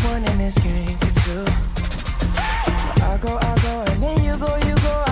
one in this game for two. I go, I go, and then you go, you go.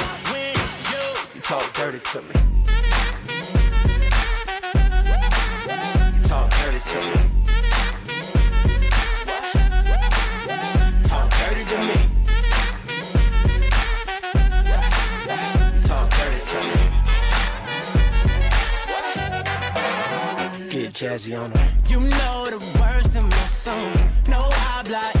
talk dirty to me. talk dirty to me. Talk dirty to me. Talk dirty to me. Get jazzy on them. You know the words in my songs. No habla English.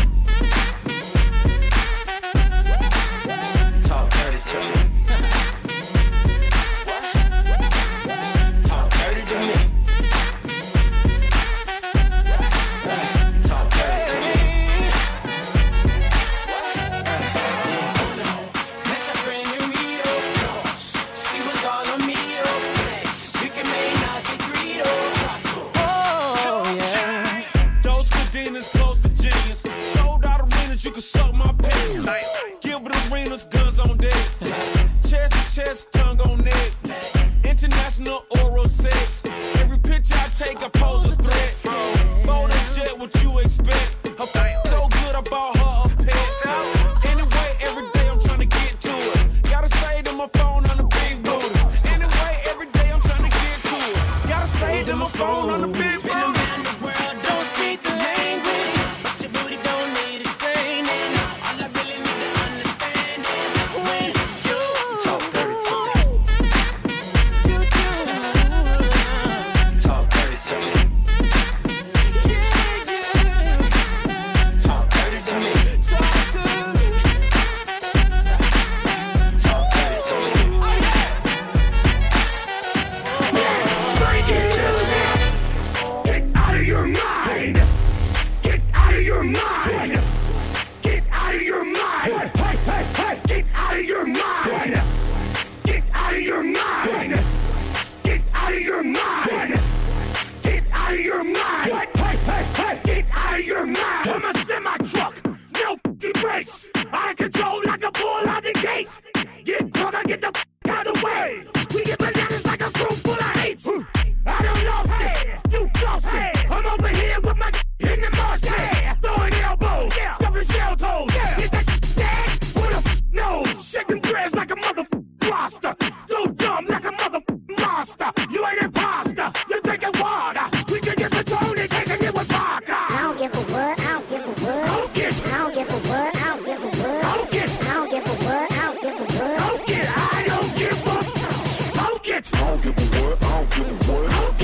What, I don't give a what.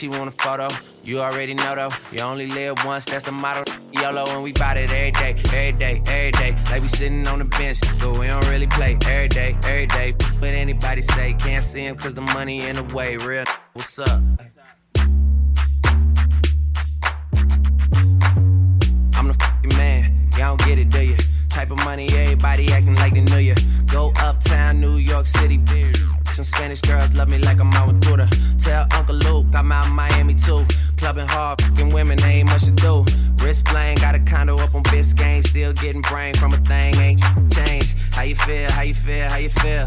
She want a photo. You already know though. You only live once, that's the motto. YOLO and we bout it every day, every day, every day. Like we sitting on the bench, but we don't really play every day, every day. What anybody say, can't see him cause the money in the way. Real, what's up? I'm the fucking man, y'all don't get it, do you? Type of money, everybody acting like they knew you. Go uptown, New York City, bitch. Some Spanish girls love me like out with Buddha. Tell Uncle Luke I'm out in Miami too. Clubbing hard, fucking women, ain't much to do. Wrist playing, got a condo up on Biscayne. Still getting brain from a thing, ain't changed. How you feel, how you feel, how you feel?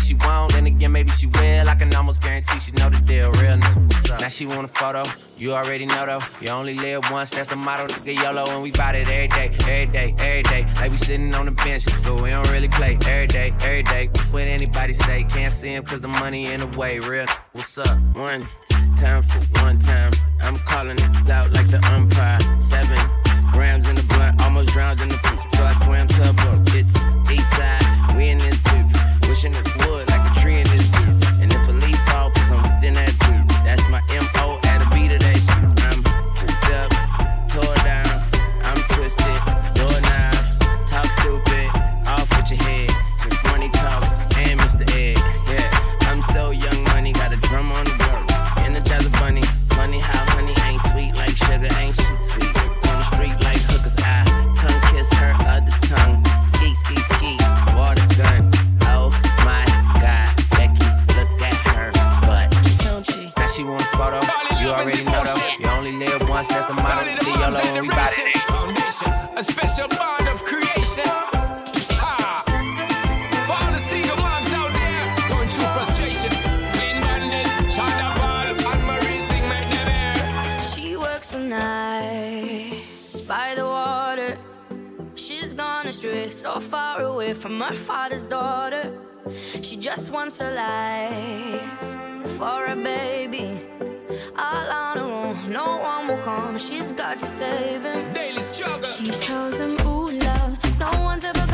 she won't, then again, maybe she will. I can almost guarantee she know the deal, real nigga. Now she want a photo. You already know though, you only live once, that's the motto, nigga YOLO, and we bout it every day, every day, every day. Like we sitting on the bench, but we don't really play every day, every day. What anybody say, can't see him cause the money in the way, real. What's up? One time for one time, I'm calling it out like the umpire. Seven grams in the blunt, almost drowned in the poop, so I swam to a boat. It's east side, we in this wishing it would a special bond of creation. For all the single moms out there going through frustration. Clean and Marie them. She works the nights by the water. She's gone astray, so far away from her father's daughter. She just wants a life for a baby. All on her own, no one will come. She's got to save him. Daily struggle. She tells him, Ooh, love, no one's ever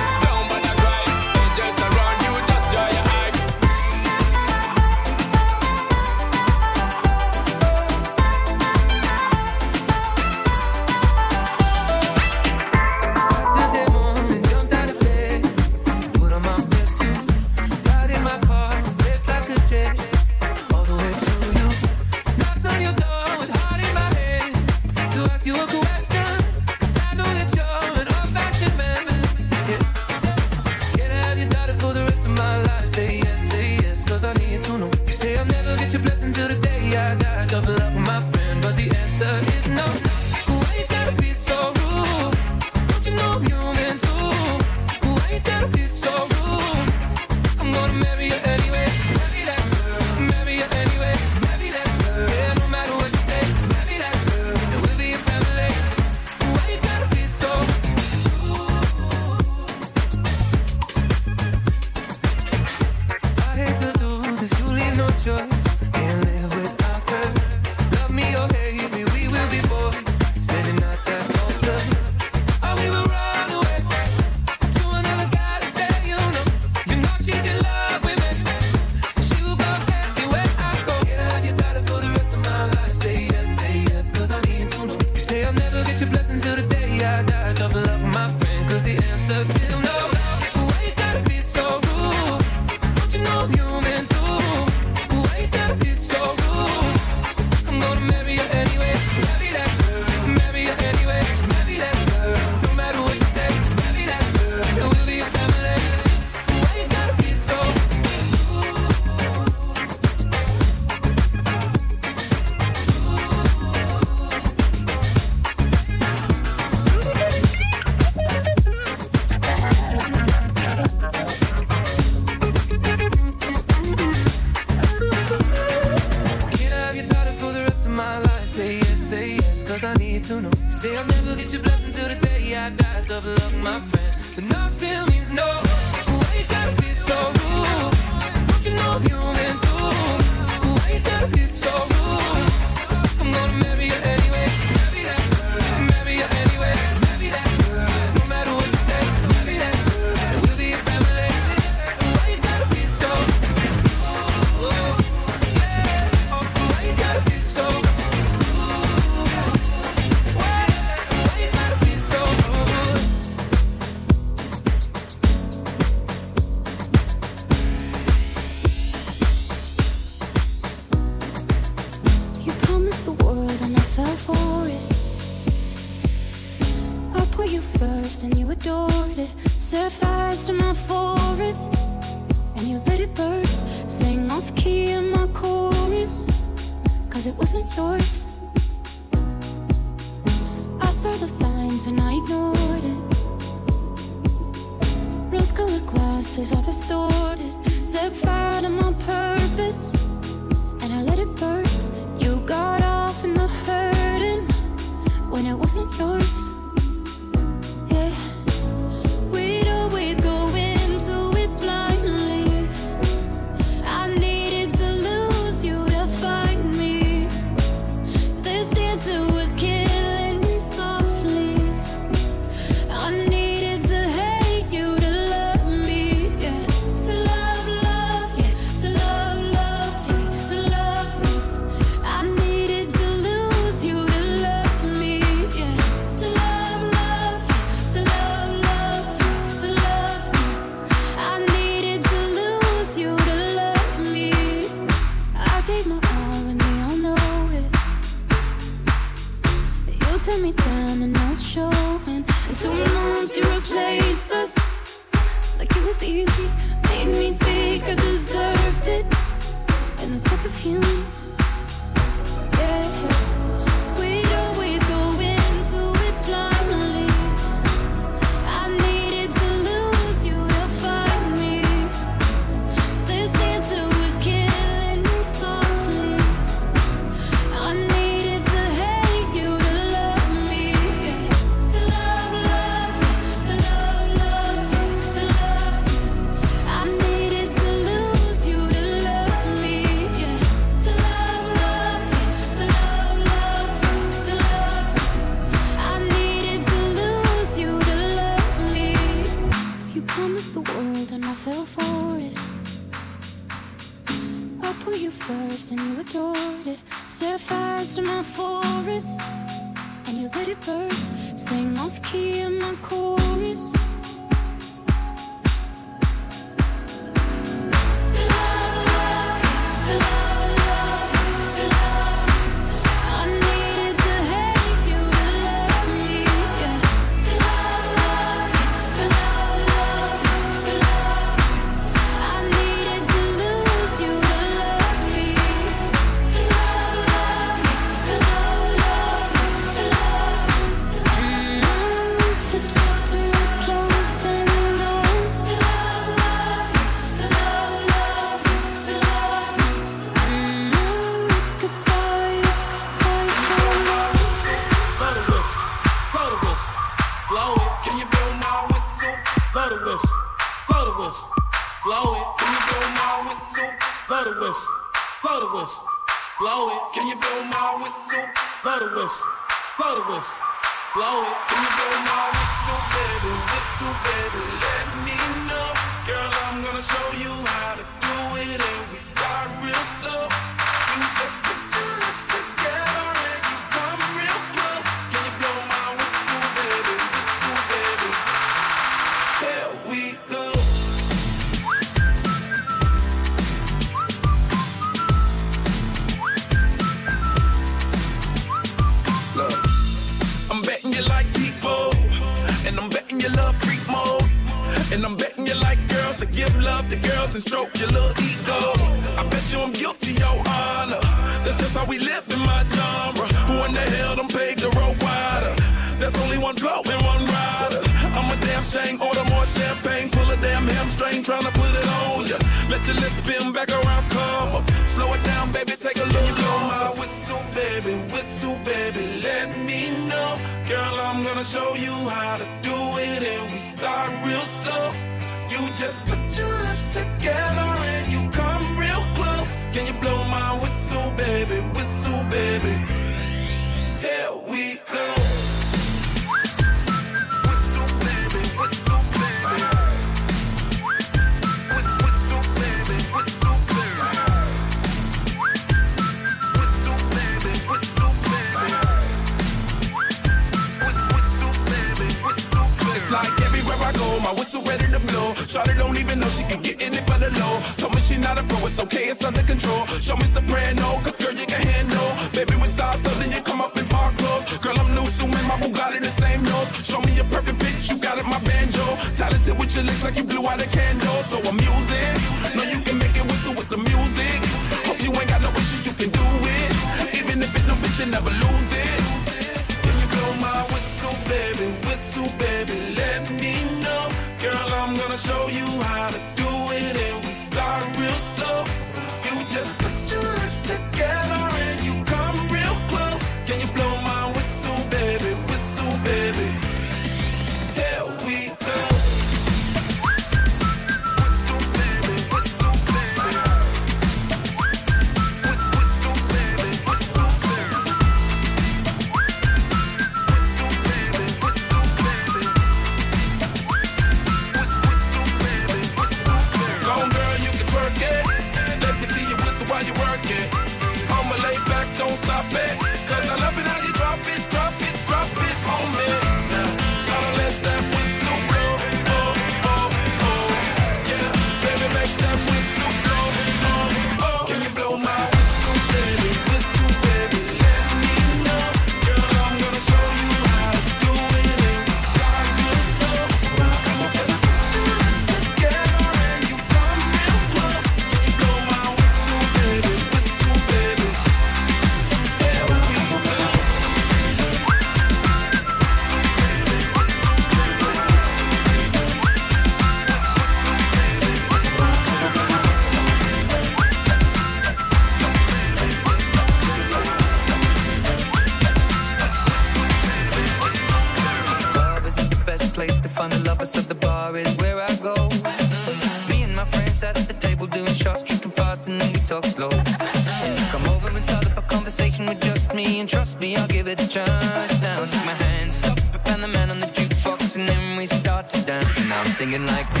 singing like,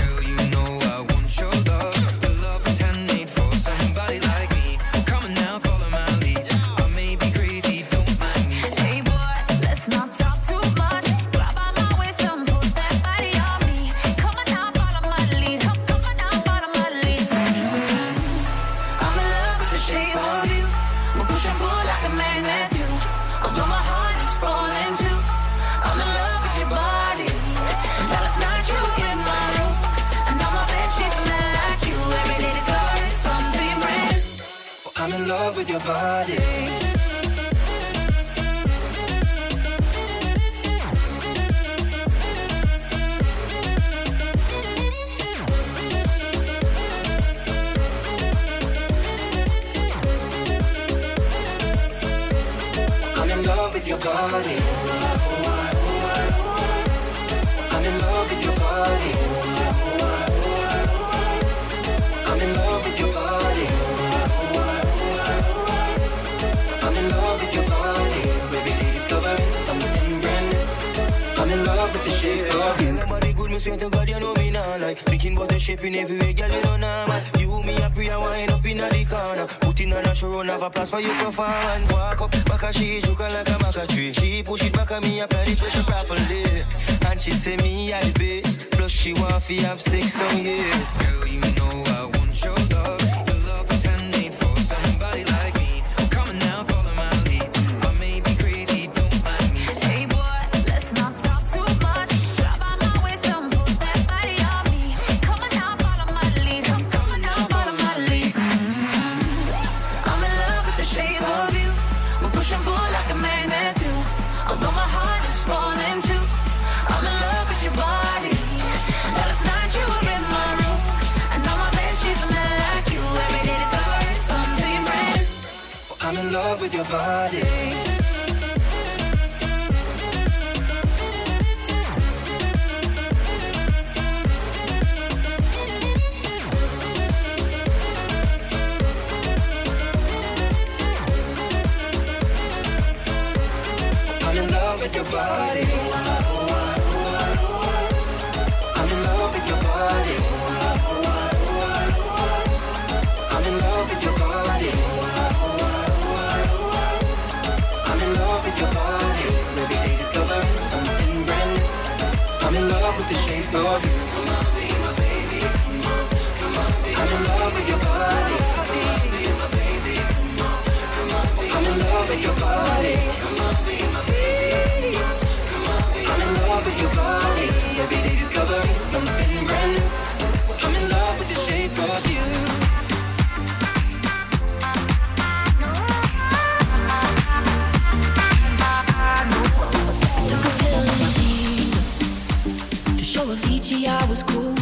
road, have a place for you to fall and walk up. Back a she joking like a maca tree. She push it back at me, apply the pressure properly. And she say me at the base. Plus she want fi have six some years. Girl, you know I want your love. body 啊。was cool.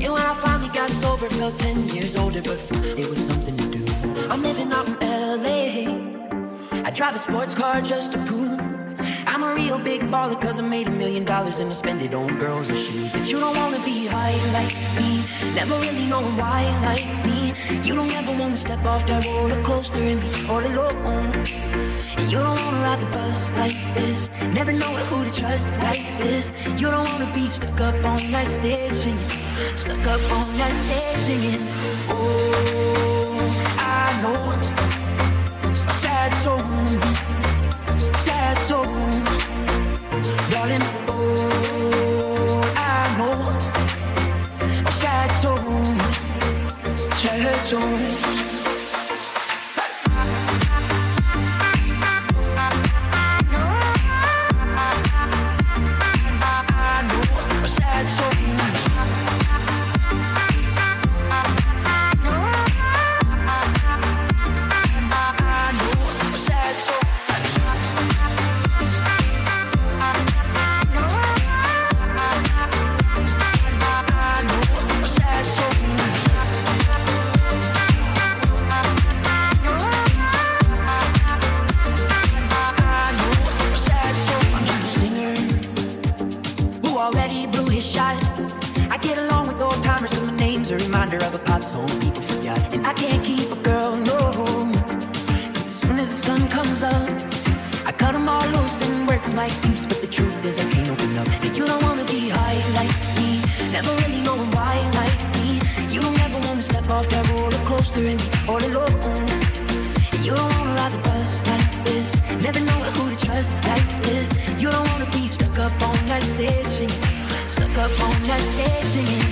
And when I finally got sober, felt 10 years older, but it was something to do. I'm living out in LA. I drive a sports car just to prove I'm a real big baller cause I made a million dollars and I spend it on girls and shoes. But you don't wanna be high like me, never really knowing why like me. You don't ever wanna step off that roller coaster and be all alone. And you don't wanna ride the bus like this, never know who to trust like this. You don't wanna be stuck up on that stage singing, stuck up on that stage singing. Oh, I know, sad soul, sad soul. Stuck up on that station.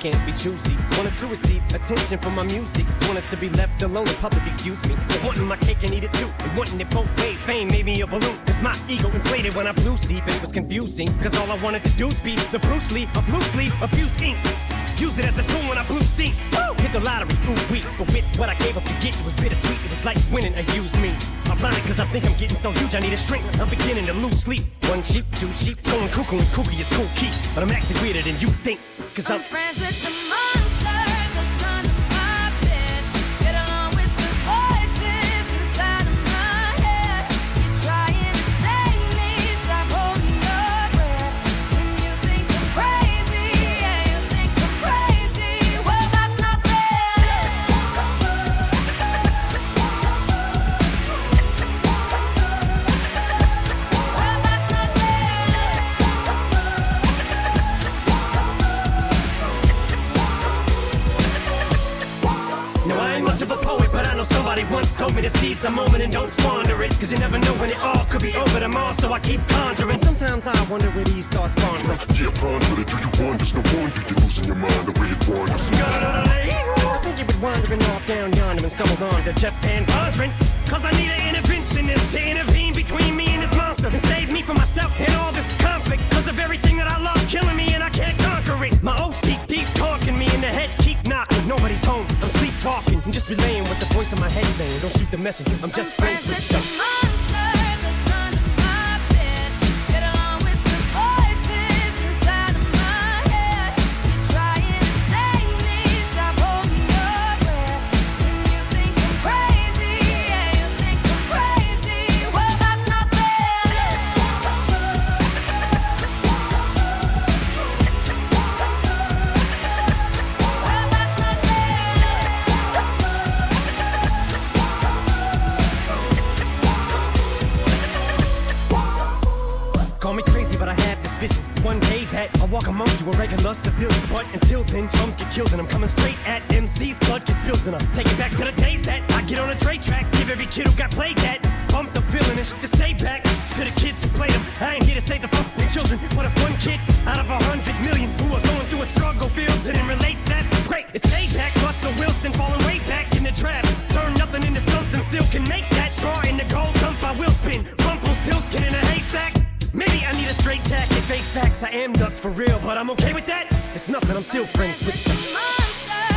can't be choosy. Wanted to receive attention from my music. Wanted to be left alone in public, excuse me. Wanting my cake and eat it too. And wanting it both ways. Fame made me a balloon. Cause my ego inflated when I blew sleep. It was confusing. Cause all I wanted to do was be the Bruce Lee of loosely abused ink. Use it as a tool when I blew steam. Woo! Hit the lottery, ooh wee. But with what I gave up to get, it was bittersweet. It was like winning a used me. I'm blinded cause I think I'm getting so huge, I need a shrink. I'm beginning to lose sleep. One sheep, two sheep, going cuckoo and kooky is Kool Keith. But I'm actually weirder than you think. Cause I'm, friends with the money. can make that straw in the gold jump. I will spin. Rumpelstiltskin in a haystack. Maybe I need a straight jacket. Face facts, I am nuts for real, but I'm okay with that. It's nothing. I'm still friends with the monster.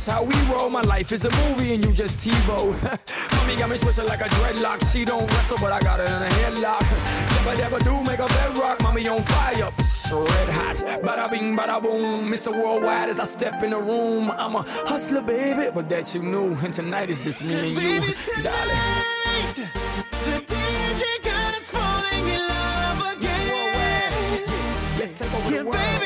That's how we roll. My life is a movie and you just TiVo. Mommy got me twisted like a dreadlock. She don't wrestle, but I got her in a headlock. Never, never do make a bedrock. Mommy on fire, Psst, red hot. Bada bing, bada boom. Mr. Worldwide as I step in the room. I'm a hustler, baby, but that you knew. And tonight is just me and you, tonight, darling. The DJ God is falling in love again. Let's take over yeah, the world. Baby,